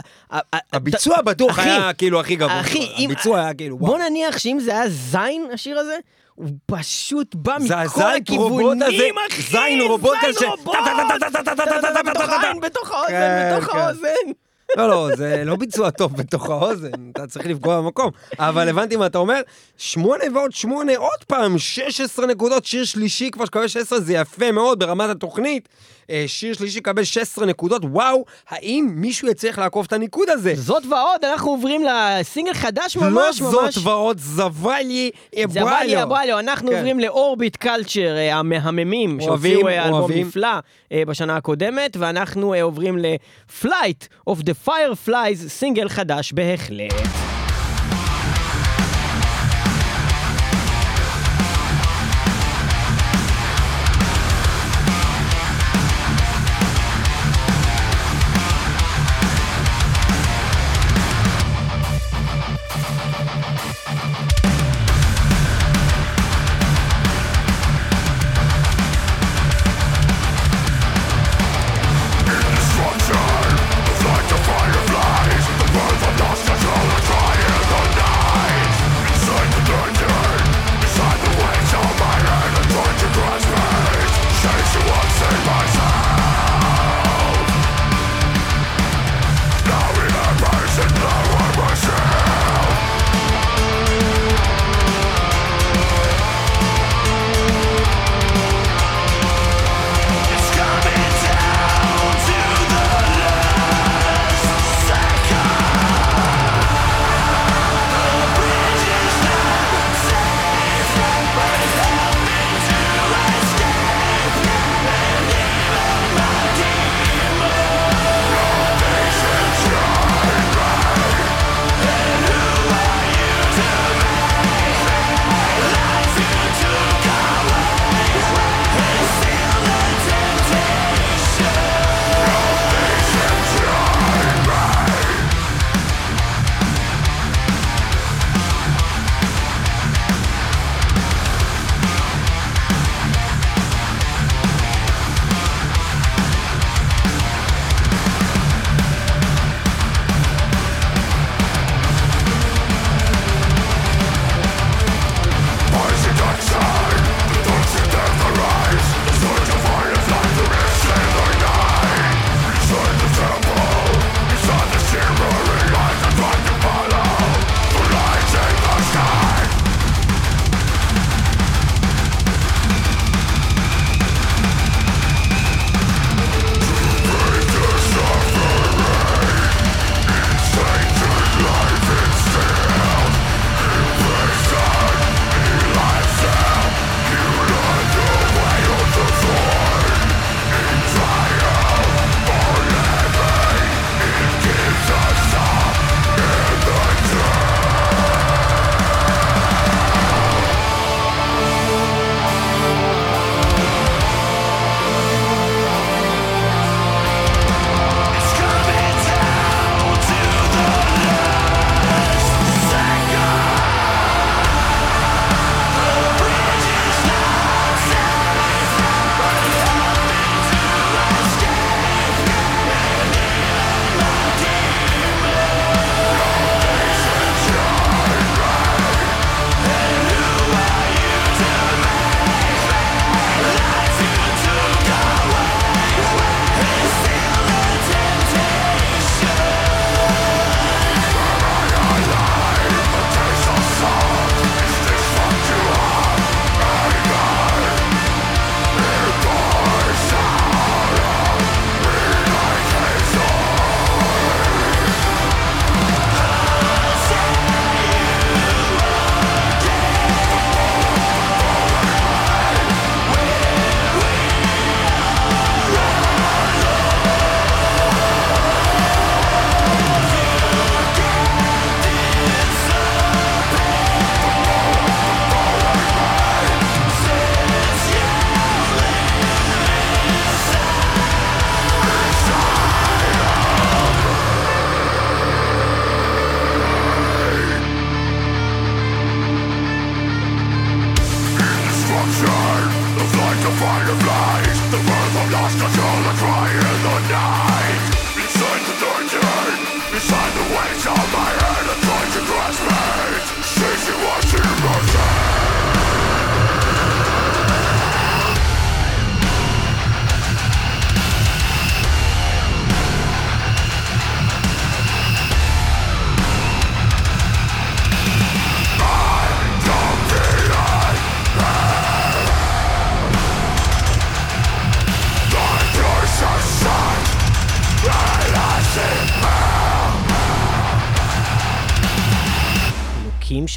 הביצוע בטוח היה כאילו הכי גבוה. אחי, אם- הביצוע היה כאילו. בוא נניח שאם זה היה זין, השיר הזה, הוא פשוט בא מכל הכיוונים, אחי! זין רובוט כזה, זין רובוט! בתוך העין, בתוך האוזן, כן, בתוך כן. האוזן. לא, לא, זה לא ביצוע טוב בתוך האוזן, אתה צריך לפגוע במקום. אבל הבנתי מה אתה אומר. שמונה ועוד שמונה, עוד פעם, 16 נקודות, שיר שלישי כבר שקבל 16, זה יפה מאוד ברמת התוכנית. אה, שיר שלישי קבל 16 נקודות, וואו, האם מישהו יצליח לעקוף את הניקוד הזה? זאת ועוד, אנחנו עוברים לסינגל חדש ממש לא ממש. זאת ועוד, זבלי זבלי אבואליו. אבואליו, אנחנו כן. עוברים לאורביט קלצ'ר המהממים, אוהבים, שהוציאו אה, אלבום. נפלא אה, בשנה הקודמת, ואנחנו אה, עוברים ל-Flight of the Fireflies, סינגל חדש בהחלט.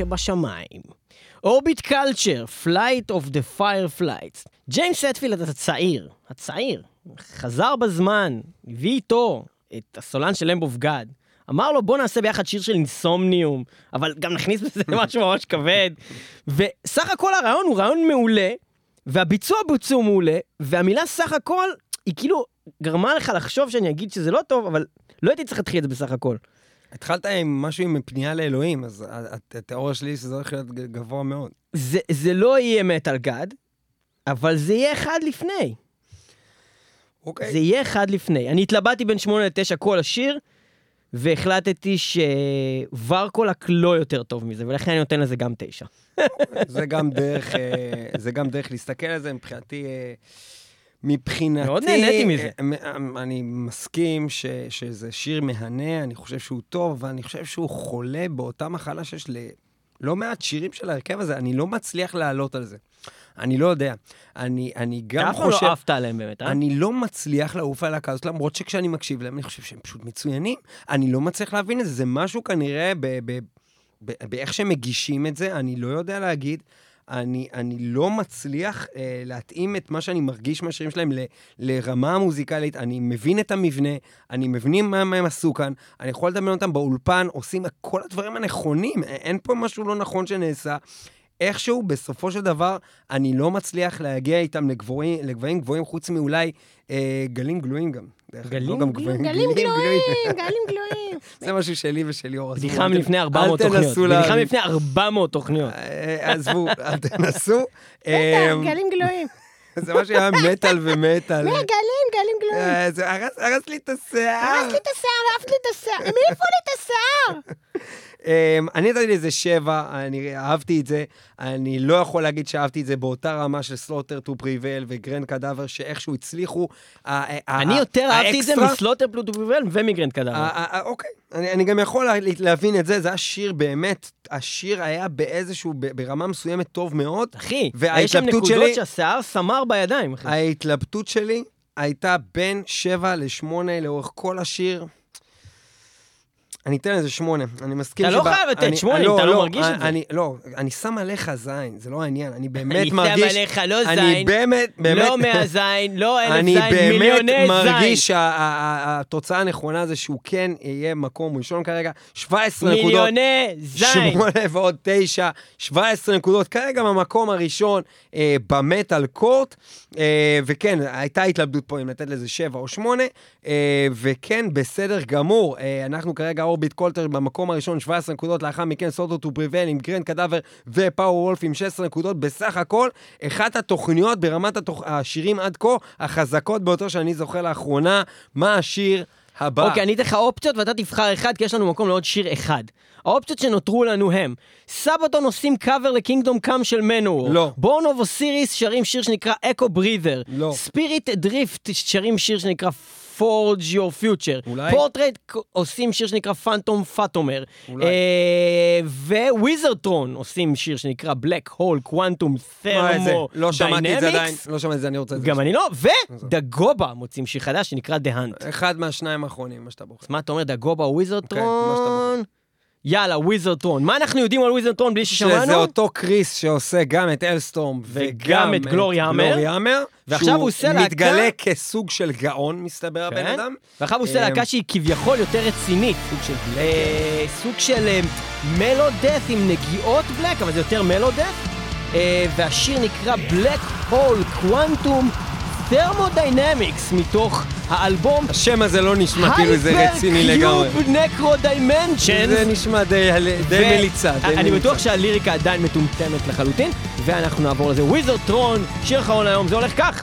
שבשמיים. Orbit Culture, Flight of the Fireflies. ג'יימס הטפילד הצעיר, הצעיר, חזר בזמן, הביא איתו את הסולן של Lamb of God. אמר לו בוא נעשה ביחד שיר של Insomnium, אבל גם נכניס בזה משהו ממש כבד. וסך הכל הרעיון הוא רעיון מעולה, והביצוע ביצוע מעולה, והמילה סך הכל היא כאילו גרמה לך לחשוב שאני אגיד שזה לא טוב, אבל לא הייתי צריך להתחיל את זה בסך הכל. התחלת עם משהו עם פנייה לאלוהים, אז הת- התיאוריה שלי שזה הולך להיות גבוה מאוד. זה, זה לא יהיה מטאל גאד, אבל זה יהיה אחד לפני. אוקיי. זה יהיה אחד לפני. אני התלבטתי בין 8 ל-9 כל השיר, והחלטתי שוורקולק לא יותר טוב מזה, ולכן אני נותן לזה גם 9. זה גם דרך, אה, זה גם דרך להסתכל על זה מבחינתי. אה, מבחינתי... מאוד נהניתי מזה. אה, מ- אני מסכים ש, שזה שיר מהנה, אני חושב שהוא טוב, ואני חושב שהוא חולה באותה מחלה שיש ללא מעט שירים של ההרכב הזה, אני לא מצליח לעלות על זה. אני לא יודע. אני, אני אתה גם אף פעם חושב... לא עפת עליהם באמת, אה? אני לא מצליח לעוף על הלהקה הזאת, למרות שכשאני מקשיב להם, אני חושב שהם פשוט מצוינים. אני לא מצליח להבין את זה, זה משהו כנראה ב- ב- ב- באיך שהם מגישים את זה, אני לא יודע להגיד. אני, אני לא מצליח אה, להתאים את מה שאני מרגיש מהשירים שלהם ל, לרמה המוזיקלית. אני מבין את המבנה, אני מבין מה, מה הם עשו כאן, אני יכול לדמיין אותם באולפן, עושים את כל הדברים הנכונים, אין פה משהו לא נכון שנעשה. איכשהו, בסופו של דבר, אני לא מצליח להגיע איתם לגבוהים, לגבהים גבוהים, חוץ מאולי אה, גלים גלויים גם. גלים לא גלויים? גלים גלויים, גלים גלויים. זה משהו שלי ושל. עזבו, בדיחה מלפני 400 אל תוכניות. בדיחה. מלפני 400 תוכניות. עזבו, אל תנסו. בטח, אמ, גלים גלויים. זה מה שהיה מטאל ומטאל. גלים, גלים גלויים. אה, זה הרס לי את השיער. הרס לי את השיער, עף לי את השיער. הם העיפו לי את השיער. אמ, אני נתתי לזה שבע, אני אהבתי את זה. אני לא יכול להגיד שאהבתי את זה באותה רמה של Slaughter to Prevail ו Grand Cadaver, שאיכשהו הצליחו. אני יותר אהבתי את זה מ Slaughter to Prevail ומ Grand Cadaver. אוקיי, אני, גם יכול לה, להבין את זה, זה היה שיר באמת, השיר היה באיזשהו, ברמה מסוימת טוב מאוד. אחי, יש שם נקודות שהשיער סמר בידיים, אחי. ההתלבטות שלי הייתה בין שבע לשמונה לאורך כל השיר. אני אתן לזה שמונה, אני מסכים אתה לא חייב לתת שמונה אם אתה לא מרגיש את זה. אני, לא, אני שם עליך זין, זה לא העניין, אני באמת אני שם מרגיש... עליך לא אני זין, באמת, באמת... לא מהזין, לא אלף אני זין, מיליוני באמת זין. מרגיש שהתוצאה הנכונה זה שהוא כן יהיה מקום ראשון כרגע. 17 נקודות. מיליוני זין. שמונה ועוד תשע, 17 נקודות, כרגע במקום הראשון אה, ב Metal Court, אה, וכן, הייתה התלבטות פה אם לתת לזה שבע או שמונה, אה, וכן, בסדר גמור, אה, אנחנו כרגע Orbit Culture במקום הראשון, 17 נקודות, לאחר מכן Slaughter to Prevail עם Grand Cadaver ו Powerwolf עם 16 נקודות, בסך הכל, אחת התוכניות ברמת התוכ... השירים עד כה, החזקות ביותר שאני זוכר לאחרונה, מה השיר הבא? אוקיי, אני אתן לך אופציות ואתה תבחר אחד, כי יש לנו מקום לעוד שיר אחד. האופציות שנותרו לנו הם, Sabaton עושים קאבר ל Kingdom Come של Manowar. לא. Born of Osiris שרים שיר שנקרא Echo Breather. לא. Spirit Drift שרים שיר שנקרא Forge Your Future. אולי? פורטרייט עושים שיר שנקרא Phantom Fathomer. אולי. Wizardthrone עושים שיר שנקרא קוואנטום אה, איזה- Thermo לא שמעתי את זה עדיין. לא שמעתי את זה, אני רוצה את זה. גם אני לא, ו Dagoba מוצאים שיר חדש שנקרא The Hunt. אחד מהשניים האחרונים, מה שאתה בוחר. אז מה אתה אומר, Dagoba או אוקיי, Wizardthrone? יאללה, Wizardthrone. מה אנחנו יודעים על Wizardthrone בלי ששמענו? שזה אותו קריס שעושה גם את Alestorm וגם את Gloryhammer. Hammer. ועכשיו הוא עושה שהוא להקה- מתגלה כסוג של גאון, מסתבר הבן כן? אדם. ואחר הוא עושה אה, להקה שהיא כביכול יותר רצינית. סוג של black. סוג של melodeath עם נגיעות black, אבל זה יותר melodeath. והשיר נקרא Black Hole Quantum Thermodynamics מתוך האלבום השם הזה לא נשמע כאילו זה רציני לגמרי. Hyper cube Necrodimensions. זה נשמע די די ו- מליצה. די אני מליצה. בטוח שהליריקה עדיין מטומטמת לחלוטין, ואנחנו נעבור לזה. Wizardthrone, שיר אחרון היום, זה הולך כך.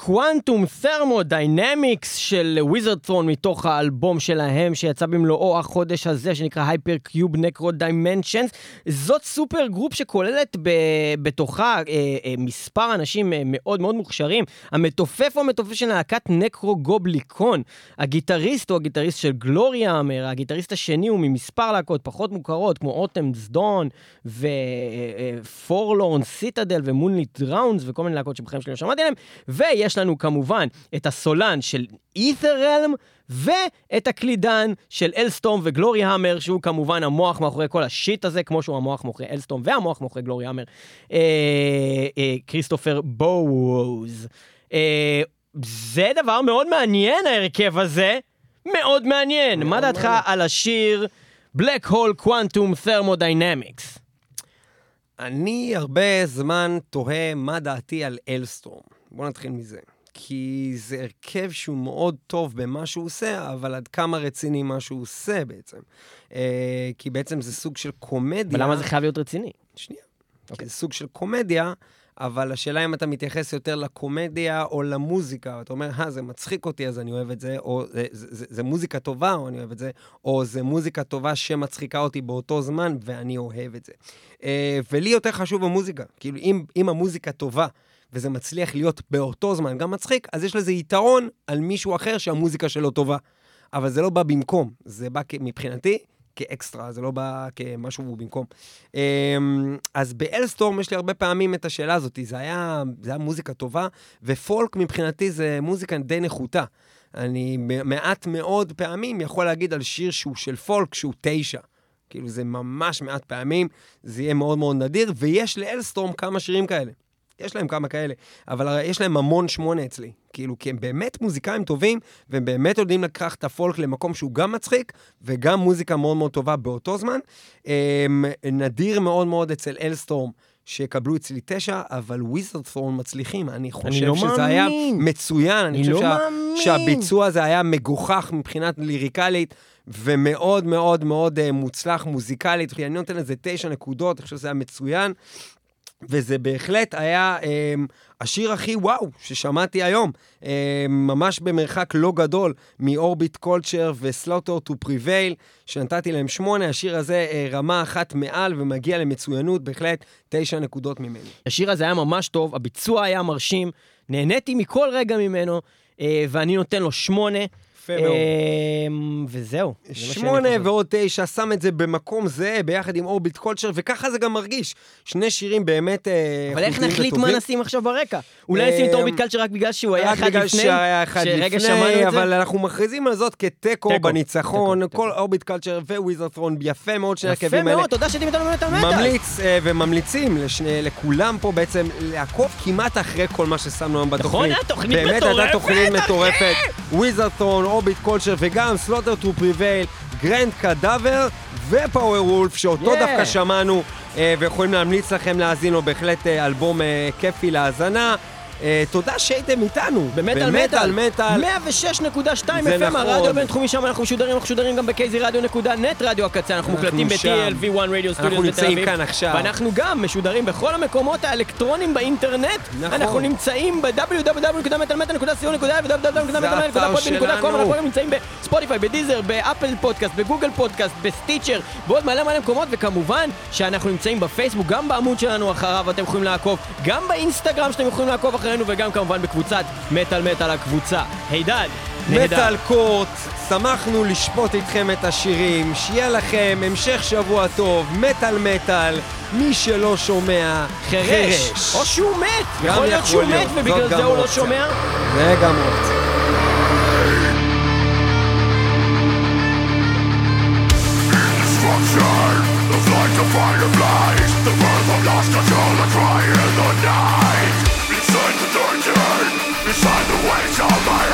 Hole Quantum Thermodynamics של Wizardthrone מתוך האלבום שלהם שיצא במלואו החודש הזה שנקרא Hypercube Necrodimensions. זאת supergroup שכוללת ב- בתוכה אה, אה, מספר אנשים אה, מאוד מאוד מוכשרים. המתופף הוא המתופף של להקת Necrogoblikon. הגיטריסט הוא הגיטריסט של Gloryhammer, הגיטריסט השני הוא ממספר להקות פחות מוכרות כמו אוטם דון ו Forlorn Citadel ו Moonlit Drowns וכל מיני להקות שבחיים שלי לא שמעתי עליהם. ויש לנו כמובן את הסולן של Aether Realm ואת הקלידן של Alestorm ו Gloryhammer, שהוא כמובן המוח מאחורי כל ה shit הזה, כמו שהוא המוח מאחורי Alestorm והמוח מאחורי Gloryhammer, אה, אה, כריסטופר בואוז. אה, זה דבר מאוד מעניין ההרכב הזה, מאוד מעניין. מה דעתך על השיר Black Hole Quantum Thermodynamics? אני הרבה זמן תוהה מה דעתי על אלסטורם. בואו נתחיל מזה. כי זה הרכב שהוא מאוד טוב במה שהוא עושה, אבל עד כמה רציני מה שהוא עושה בעצם. אה, כי בעצם זה סוג של קומדיה. ולמה זה חייב להיות רציני? שנייה. Okay. אוקיי. זה סוג של קומדיה, אבל השאלה אם אתה מתייחס יותר לקומדיה או למוזיקה. אתה אומר, אה, זה מצחיק אותי, אז אני אוהב את זה, או זה, זה, זה, זה מוזיקה טובה, או אני אוהב את זה, או זה מוזיקה טובה שמצחיקה אותי באותו זמן, ואני אוהב את זה. אה, ולי יותר חשוב המוזיקה. כאילו, אם, אם המוזיקה טובה, וזה מצליח להיות באותו זמן גם מצחיק, אז יש לזה יתרון על מישהו אחר שהמוזיקה שלו טובה. אבל זה לא בא במקום, זה בא מבחינתי כאקסטרה, זה לא בא כמשהו במקום. אמ, אז באלסטורם יש לי הרבה פעמים את השאלה הזאת, זה היה, זה היה מוזיקה טובה, ופולק מבחינתי זה מוזיקה די נחותה. אני מעט מאוד פעמים יכול להגיד על שיר שהוא של פולק שהוא תשע. כאילו זה ממש מעט פעמים, זה יהיה מאוד מאוד נדיר, ויש לאלסטורם כמה שירים כאלה. יש להם כמה כאלה, אבל יש להם המון שמונה אצלי. כאילו, כי הם באמת מוזיקאים טובים, והם באמת יודעים לקחת את הפולק למקום שהוא גם מצחיק, וגם מוזיקה מאוד מאוד טובה באותו זמן. אמ, נדיר מאוד מאוד אצל אלסטורם. שיקבלו אצלי תשע, אבל וויזרד פורן מצליחים. אני חושב לא שזה מאמין. היה מצוין. אני אני חושב לא שה... מאמין. שהביצוע הזה היה מגוחך מבחינת ליריקלית, ומאוד מאוד מאוד אה, מוצלח מוזיקלית. אני נותן לזה תשע נקודות, אני חושב שזה היה מצוין. וזה בהחלט היה אה, השיר הכי וואו ששמעתי היום. אה, ממש במרחק לא גדול מ Orbit Culture ו Slaughter to Prevail, שנתתי להם שמונה. השיר הזה אה, רמה אחת מעל ומגיע למצוינות, בהחלט תשע נקודות ממני. השיר הזה היה ממש טוב, הביצוע היה מרשים, נהניתי מכל רגע ממנו, אה, ואני נותן לו שמונה. יפה מאוד. אה, וזהו. שמונה. ועוד תשע, שם את זה במקום זהה ביחד עם אורביט קולצ'ר, וככה זה גם מרגיש. שני שירים באמת אה, אבל איך נחליט מה. נשים עכשיו ברקע? אולי נשים את אורביט קלצ'ר רק בגלל שהוא היה רק אחד בגלל לפני? שהיה אחד שרגע שמענו לפני? אבל אנחנו מכריזים על זאת כתיקו תיקו, בניצחון. כל. אורביט קלצ'ר וויזרתרון, יפה מאוד שני יפה הרכבים האלה. מאוד, תודה שאתם איתנו באמת על מטאל. ממליץ אה, וממליצים לכולם פה בעצם לעקוב כמעט אחרי כל מה ששמנו היום בתוכנית. נכון, היה תוכנית באמת מטורפת, הייתה תוכנית! מטורפת. Wizardthrone, Orbit Culture וגם Slaughter to Prevail, Grand Cadaver ו Powerwolf, שאותו Yeah. דווקא שמענו, אה, ויכולים להמליץ לכם להאזין לו, בהחלט אה, אלבום אה, כיפי להאזנה. אה, תודה שהייתם איתנו. במטאל מטאל. מטאל. 106.2 זה FM, נכון. הרדיו הבינתחומי שם אנחנו משודרים, אנחנו משודרים גם ב-kzradio.net, רדיו הקצה, אנחנו אנחנו מוקלטים שם. ב-TLV1 רדיו סטודיו בתל נמצאים אביב. כאן עכשיו. ואנחנו גם משודרים בכל המקומות האלקטרונים באינטרנט. נכון. אנחנו נמצאים ב- www.metalmetal.co.il שלנו. אנחנו גם נמצאים בספוטיפיי, בדיזר, באפל פודקאסט, בגוגל פודקאסט, בסטיצ'ר, בעוד מלא מלא מקומות, וכמובן שאנחנו נמצאים בפייסבוק, גם בעמוד שלנו אחריו אתם יכולים לעקוב, גם באינסטגרם שאתם יכולים לעקוב אחרינו, וגם כמובן בקבוצת מטאל מטאל הקבוצה. הידד, נהדר. מטאל קורט, שמחנו לשפוט איתכם את השירים, שיהיה לכם המשך שבוע טוב, מטאל מטאל, מי שלא שומע, חירש, חירש. או שהוא מת, יכול להיות שהוא מת ובגלל זה הוא לא. שומע. זה גם אופציה. The flight of fireflies The birth of lost control, the cry in the night Find the ways of my